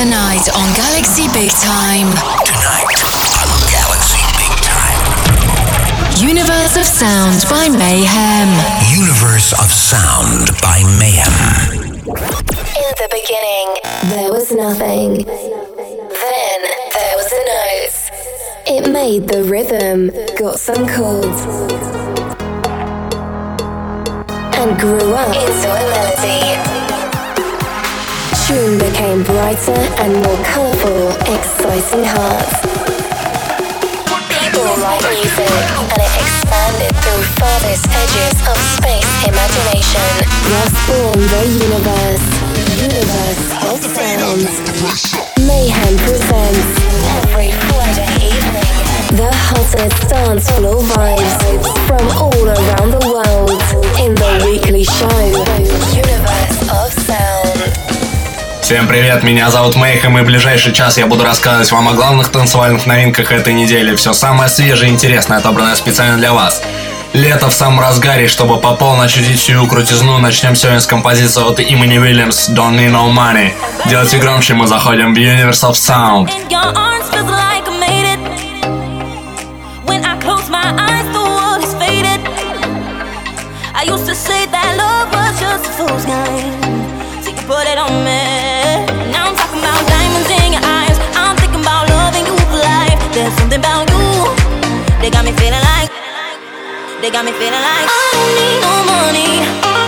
Tonight on Galaxy Big Time. Tonight on Galaxy Big Time. Universe of Sound by Mayhem. Universe of Sound by Mayhem. In the beginning, there was nothing. Then there was a note. It made the rhythm, got some chords, and grew up into a melody. Tune became brighter and more colourful, exciting hearts. People write music, and it expanded through farthest edges of space imagination. Thus born the universe, universe of sound. Mayhem presents every Friday evening the hottest dance floor vibes from all around the world in the weekly show Universe of. Всем привет, меня зовут Мейхем, и в ближайший час я буду рассказывать вам о главных танцевальных новинках этой недели. Все самое свежее и интересное, отобранное специально для вас. Лето в самом разгаре, чтобы по полной ощутить всю крутизну, начнем сегодня с композиции от имени Уильямс Don't Need No Money. Делайте громче, мы заходим в Universe of Sound. They got me feeling like. I don't need no money.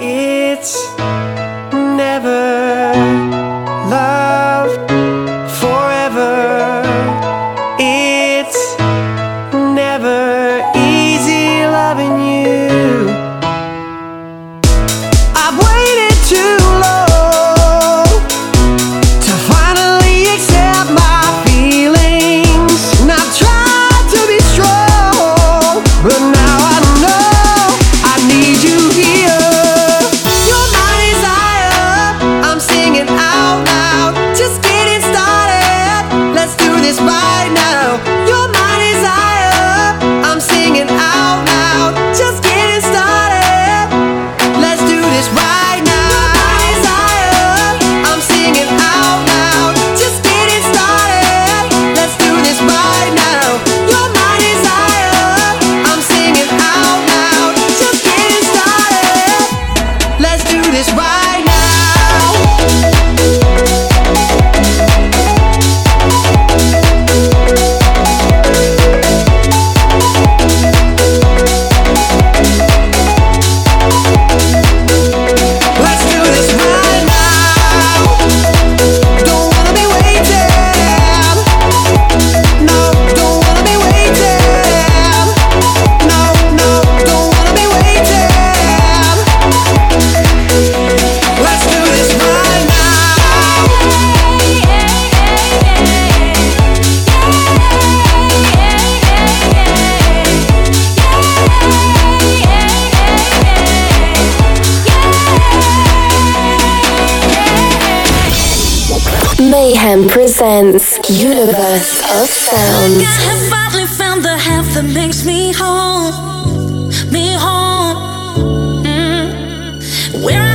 It's never Sense universe of sounds. I have finally found the half that makes me whole, me whole. Mm. Where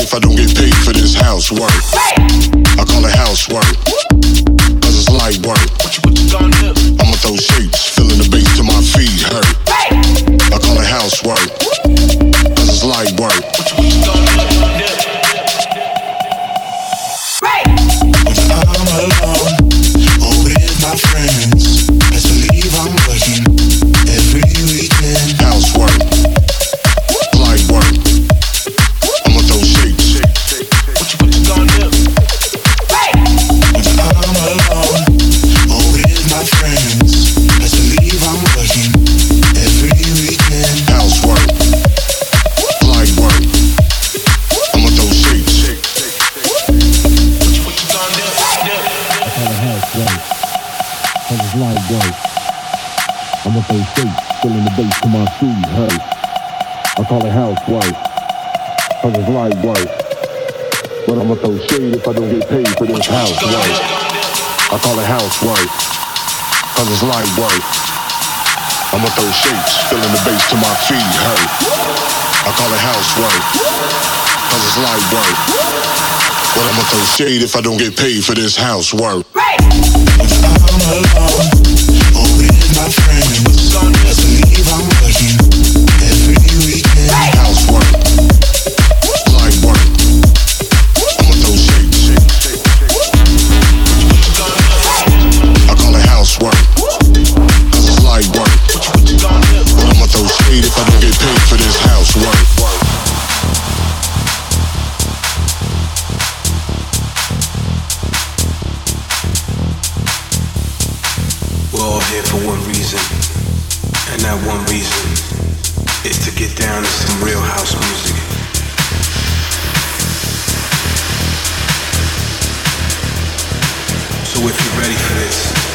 if I don't get paid for this housework. White, I just light white. But I'ma throw shade if I don't get paid for this house work. I call it house work. Cause it's light white. I'ma throw shapes, filling the base to my feet Hey, I call it house work. Cause it's light white. But I'ma throw shade if I don't get paid for this house work. Right. If I'm alone. We're all here for one reason, and that one reason is to get down to some real house music. So if you're ready for this,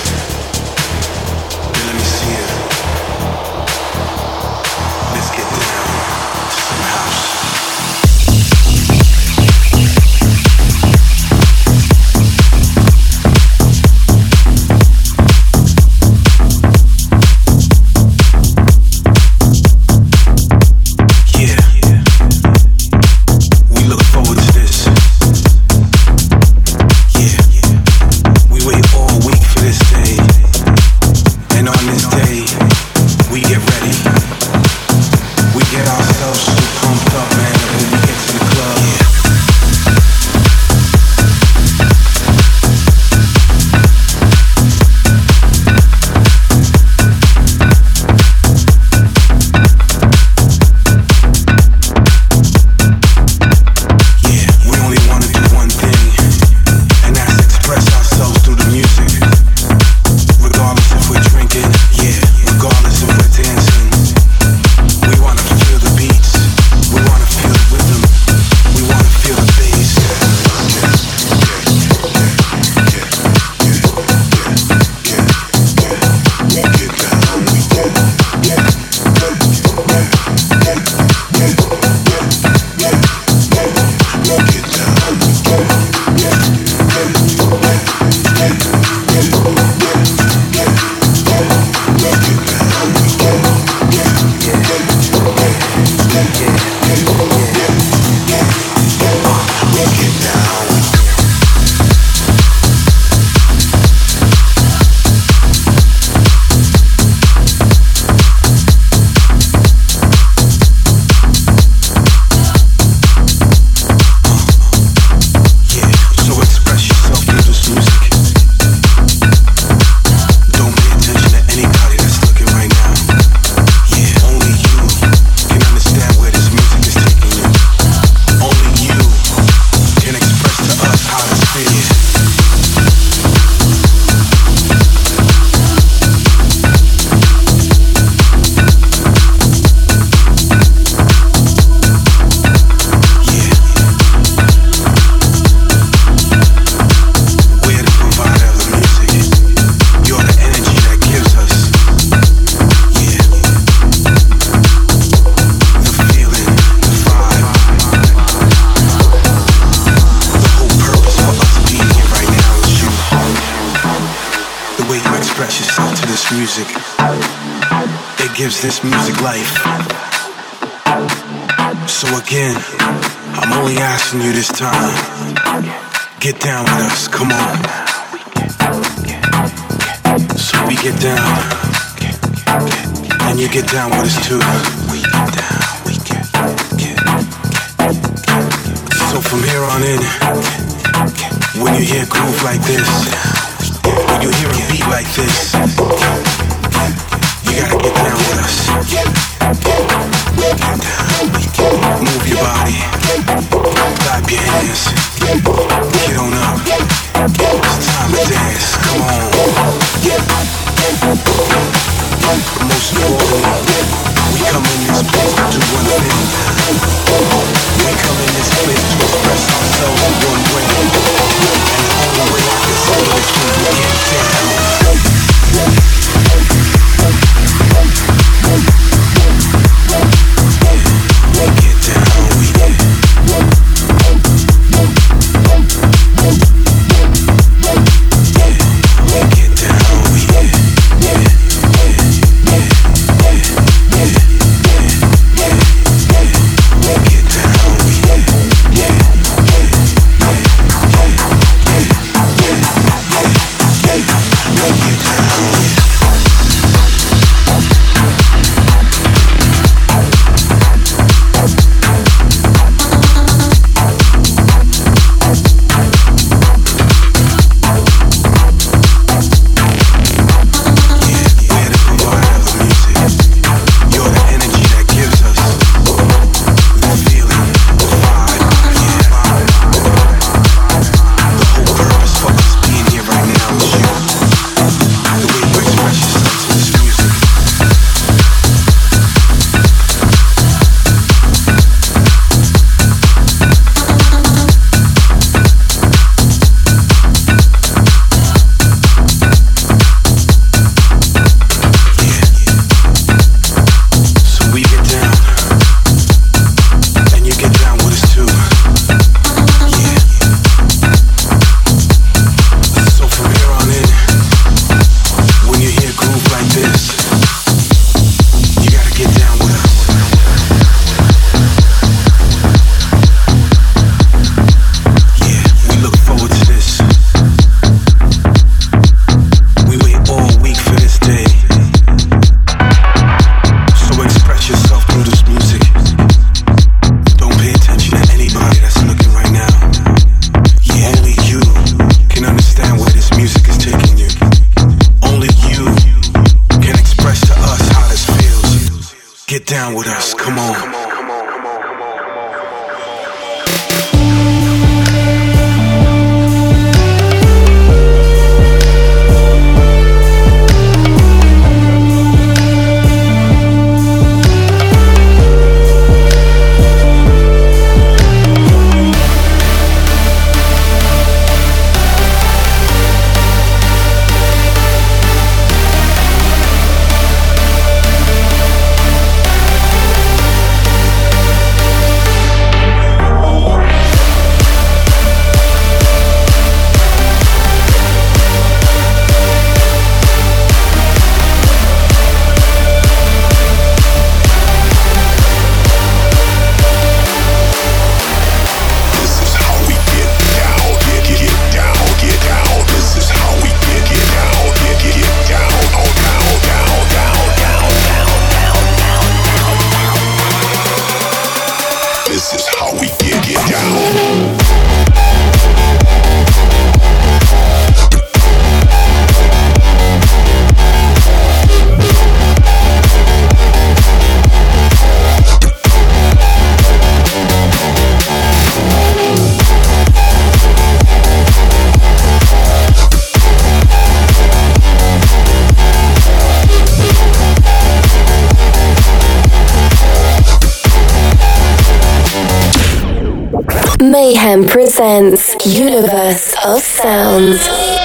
Mayhem presents Universe of Sounds.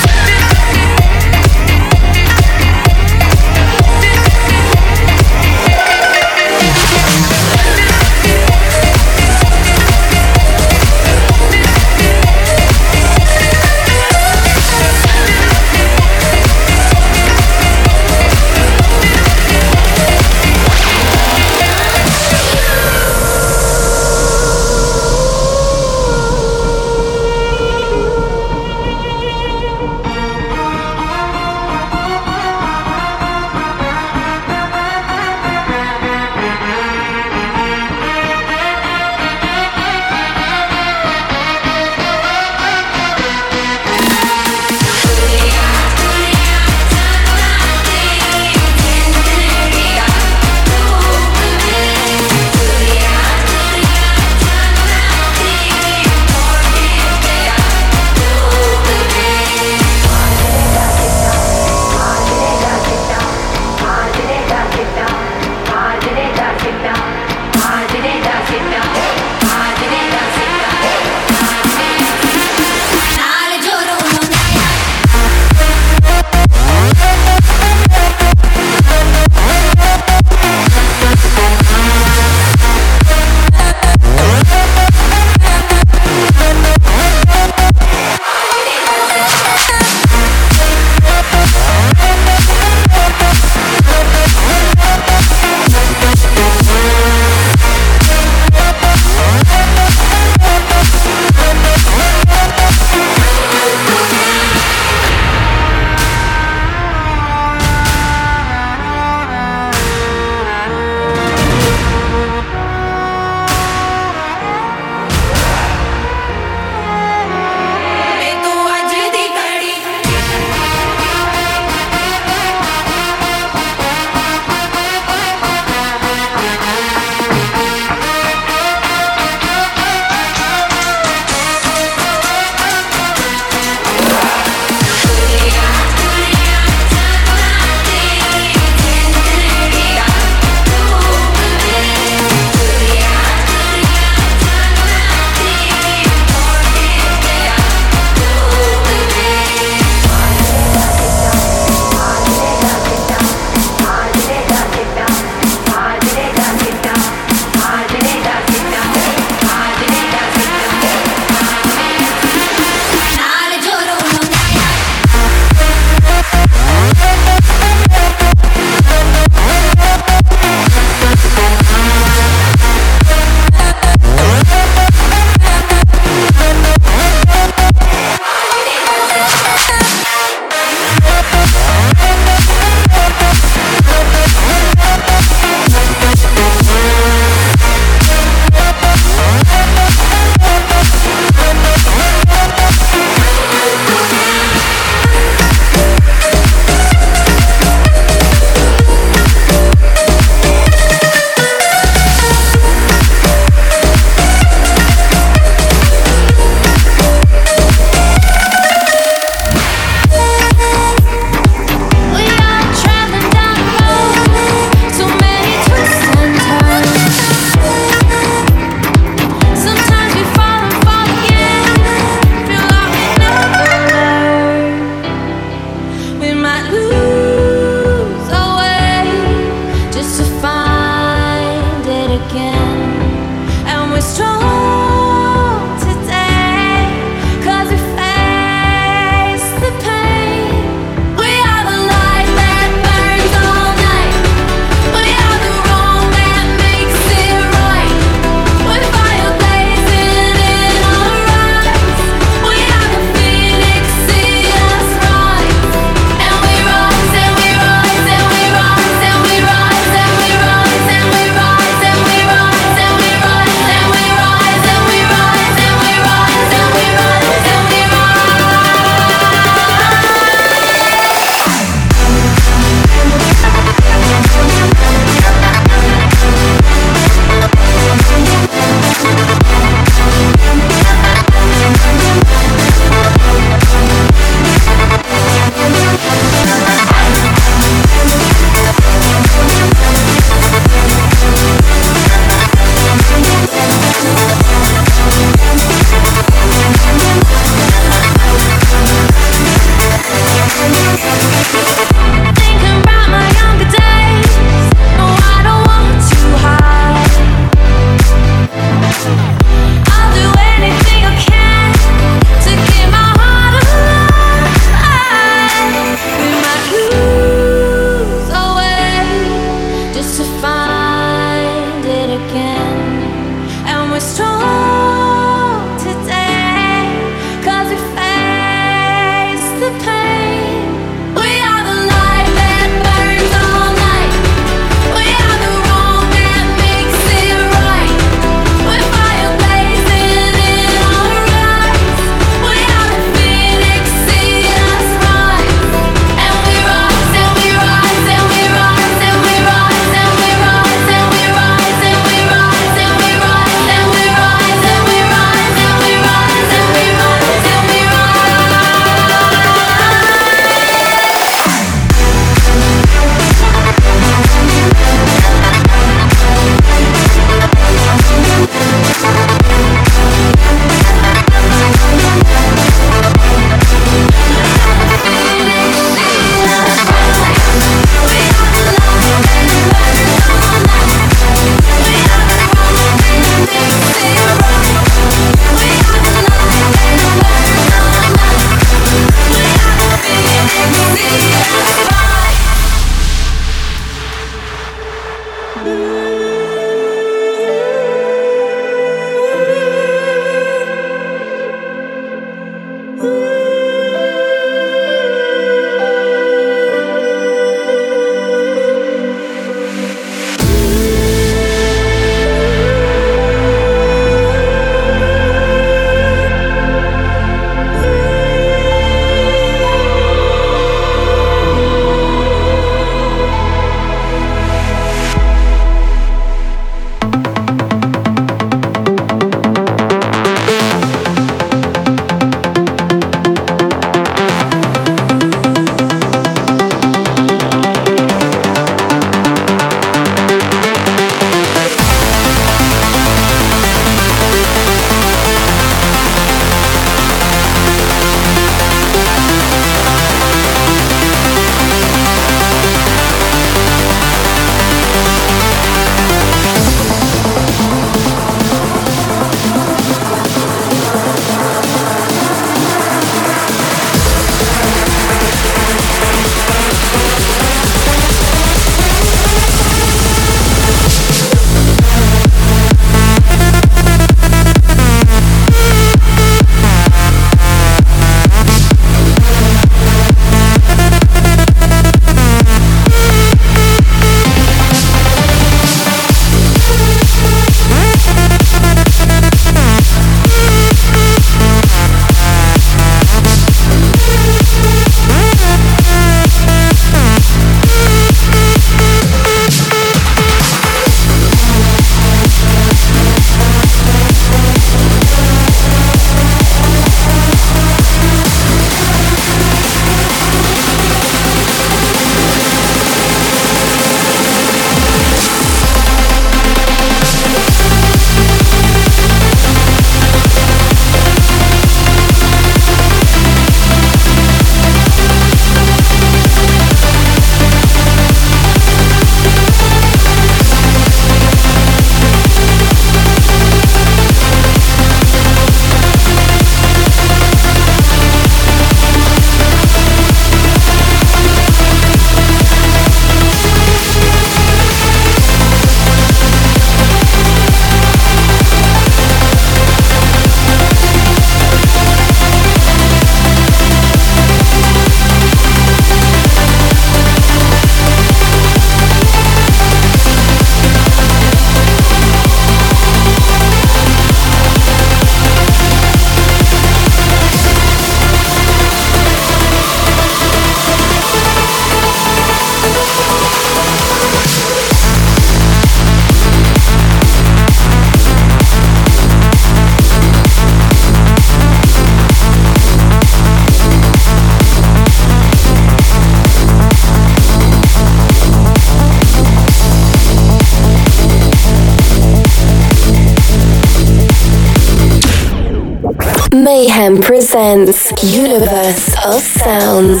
Presents Universe of Sounds.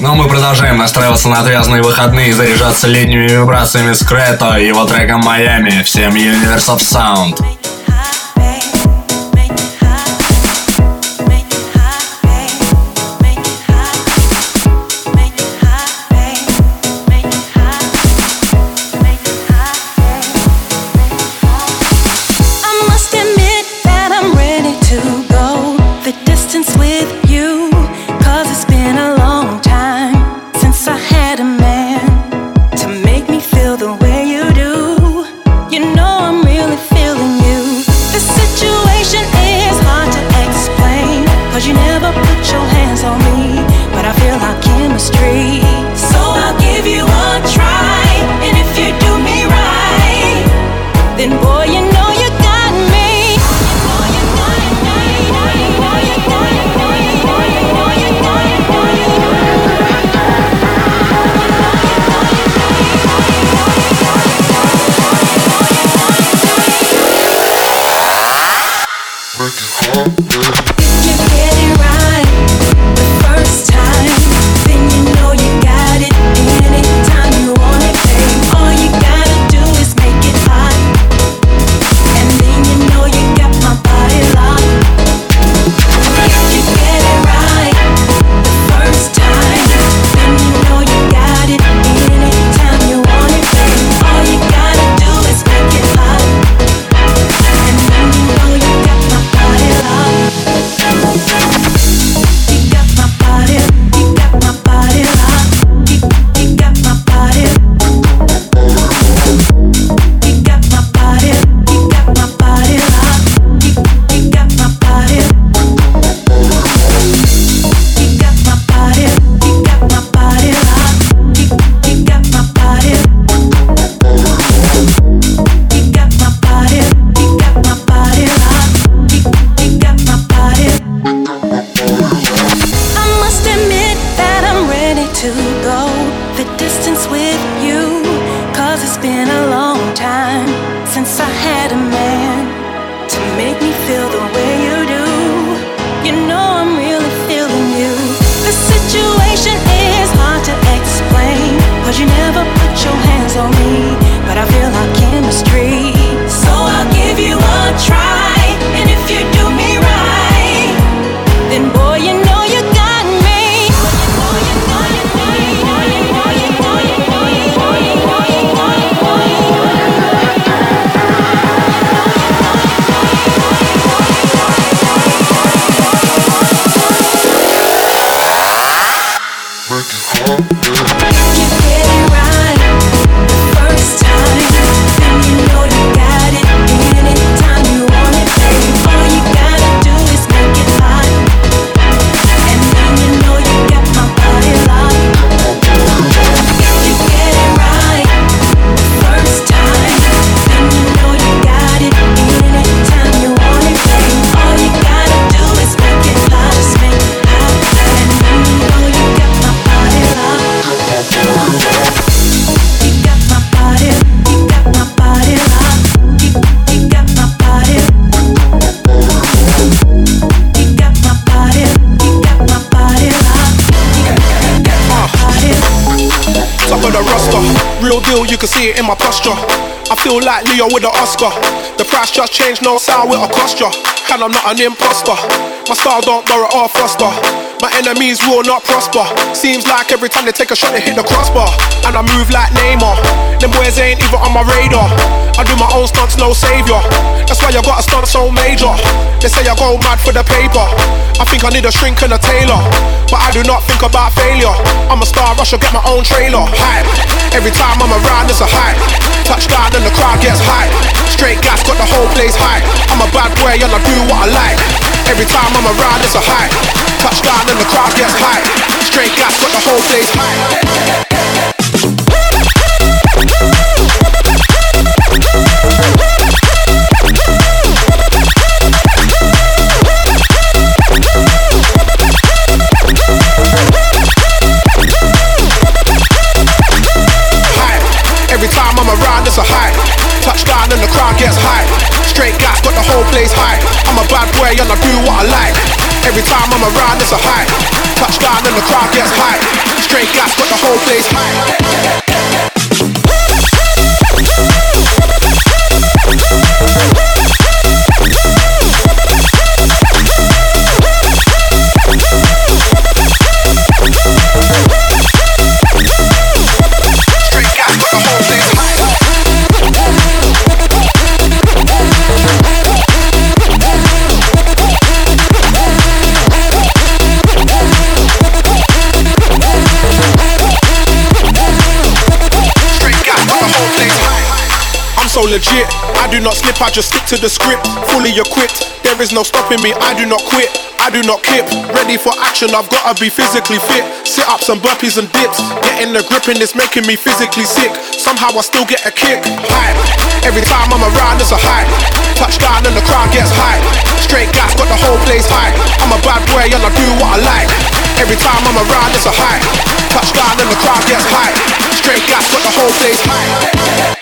Но мы продолжаем настраиваться на отвязные выходные и заряжаться летними вибрациями с Крето и его треком «Майами». Всем Universe of Sound. Feel like Leo with an Oscar. The price just changed, no sound with a cost And I'm not an imposter. My style don't borrow or foster. My enemies will not prosper. Seems like every time they take a shot, they hit the crossbar. And I move like Neymar. Them boys ain't even on my radar. I do my own stunts, no savior. That's why I got a stunt so major. They say I go mad for the paper. I think I need a shrink and a tailor. But I do not think about failure. I'm a star, I should get my own trailer. Hype. Every time I'm around, it's a hype. Touchdown and the crowd gets hype. Straight gas, got the whole place hype. I'm a bad boy and I do what I like. Every time I'm around, it's a hype. Touchdown and the crowd gets hype. Straight gas, got the whole place. And I do what I like. Every time I'm around, it's a high. Touchdown and the crowd gets high. Straight gas, got the whole place high. Legit. I do not slip, I just stick to the script. Fully equipped, there is no stopping me. I do not quit, I do not kip. Ready for action, I've gotta be physically fit. Sit ups and burpees and dips. Getting the grip in this making me physically sick. Somehow I still get a kick. High. Every time I'm around, it's a high. Touchdown and the crowd gets high. Straight gas, got the whole place high. I'm a bad boy and I do what I like. Every time I'm around, it's a high. Touchdown and the crowd gets high. Straight gas, got the whole place high.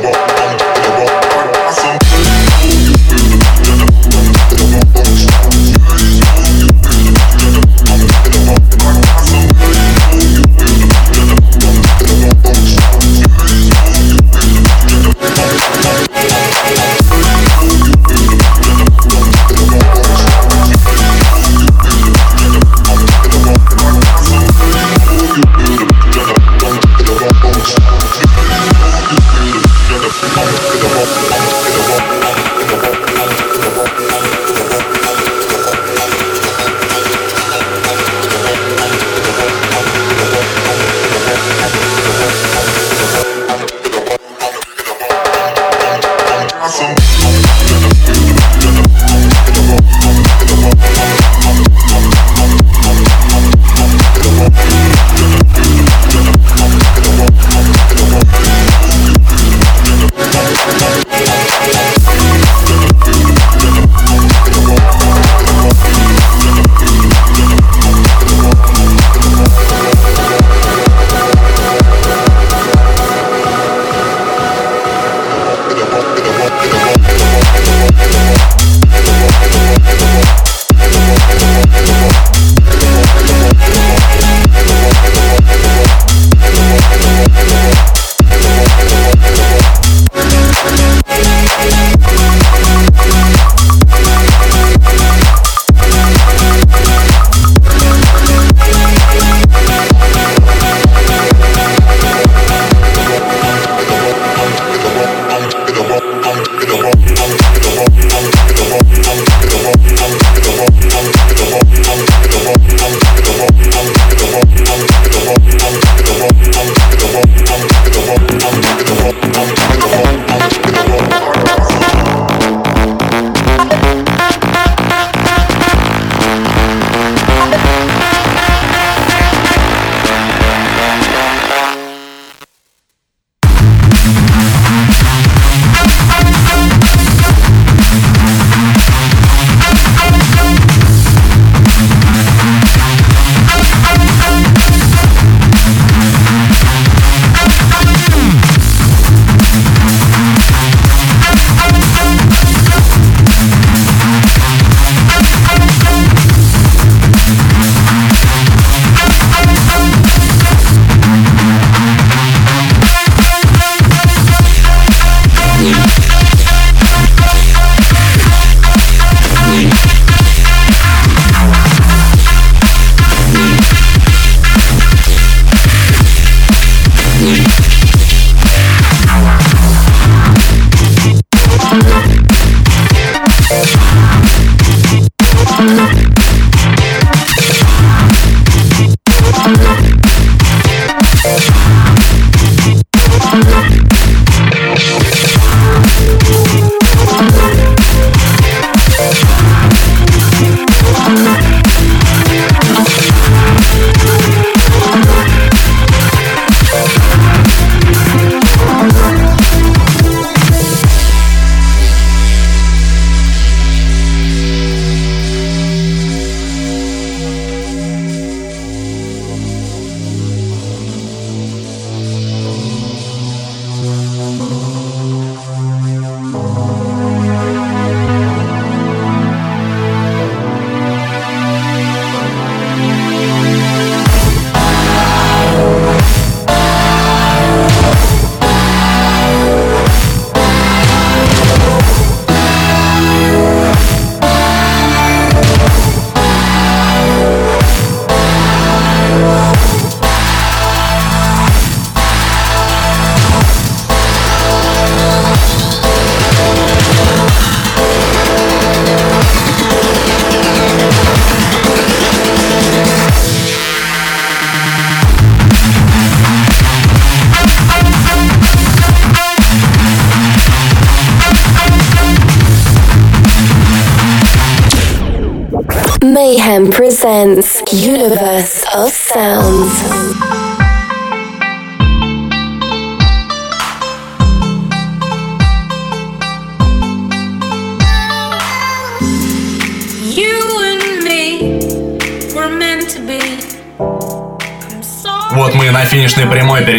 Come on, come on.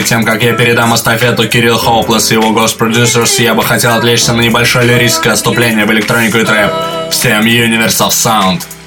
Тем, как я передам эстафету Кирилл Хоуплес и его Ghost я бы хотел отвлечься на небольшое лирическое отступление в электронику и трэп. Всем Universe of Sound.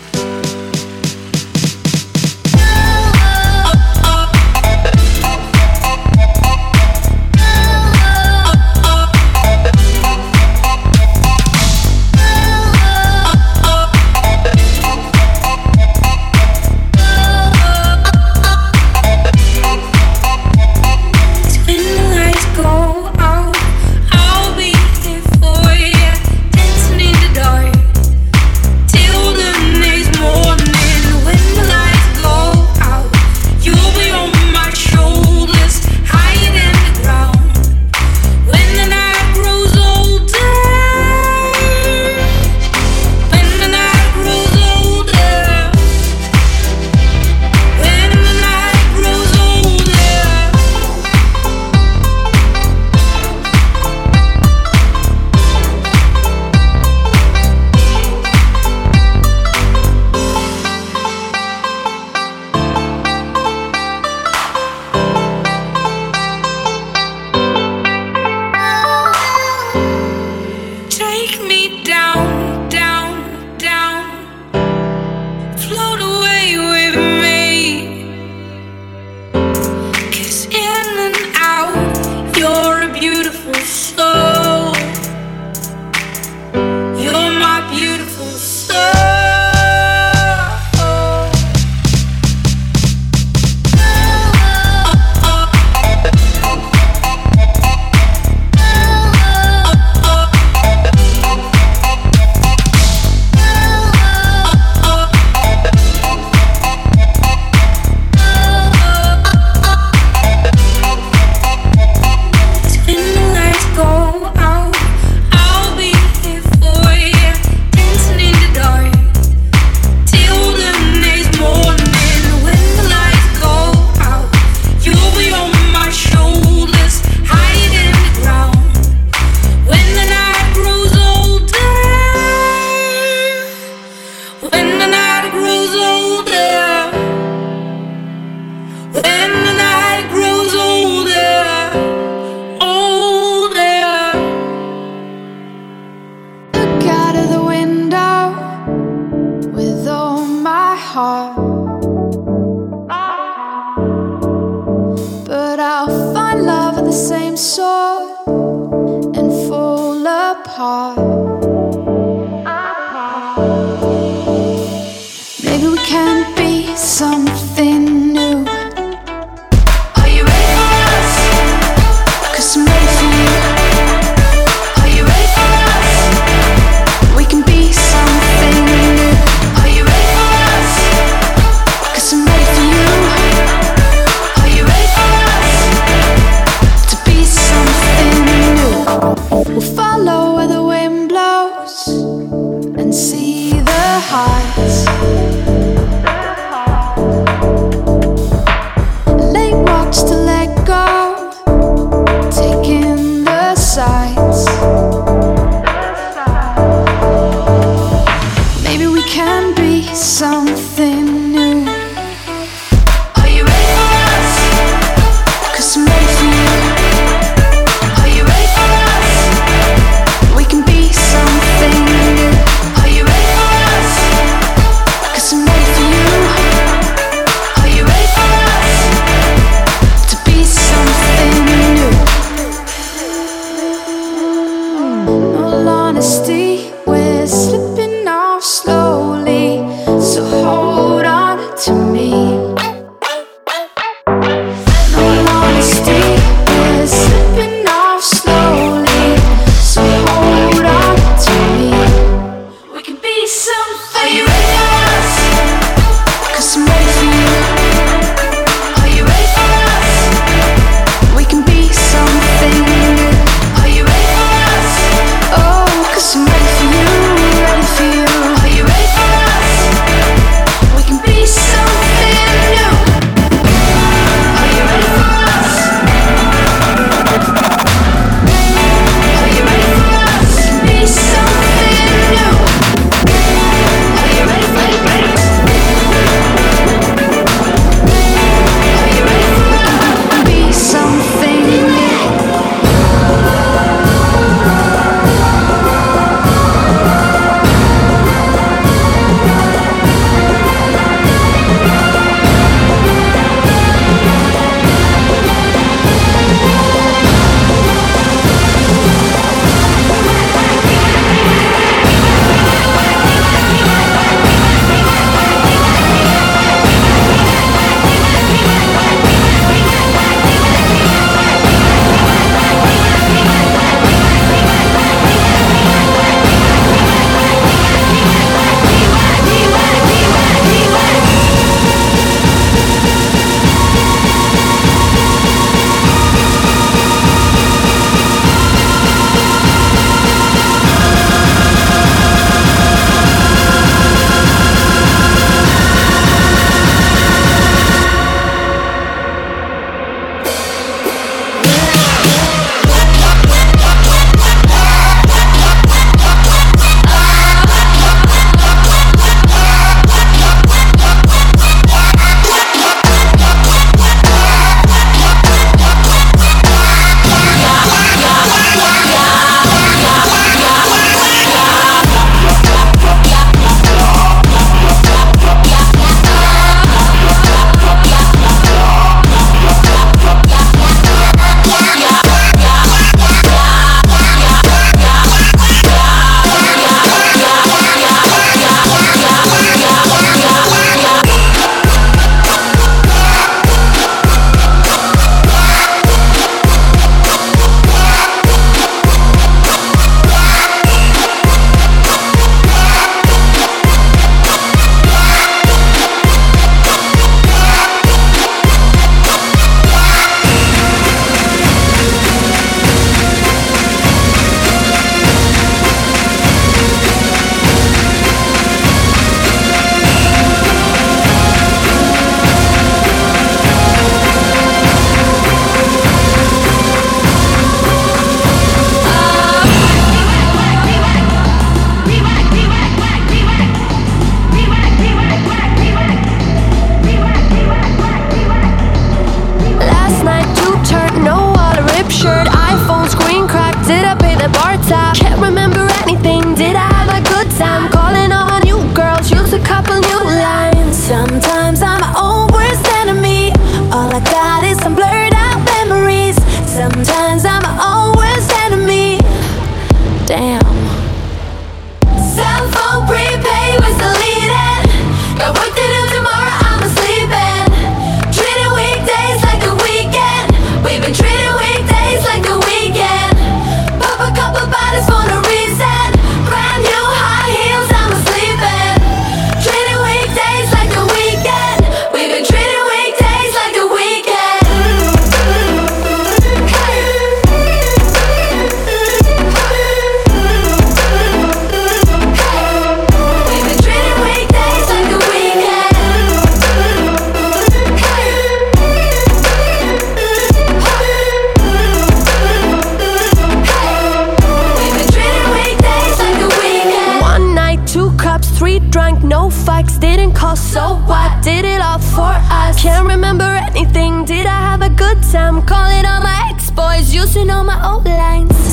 Are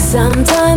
Sometimes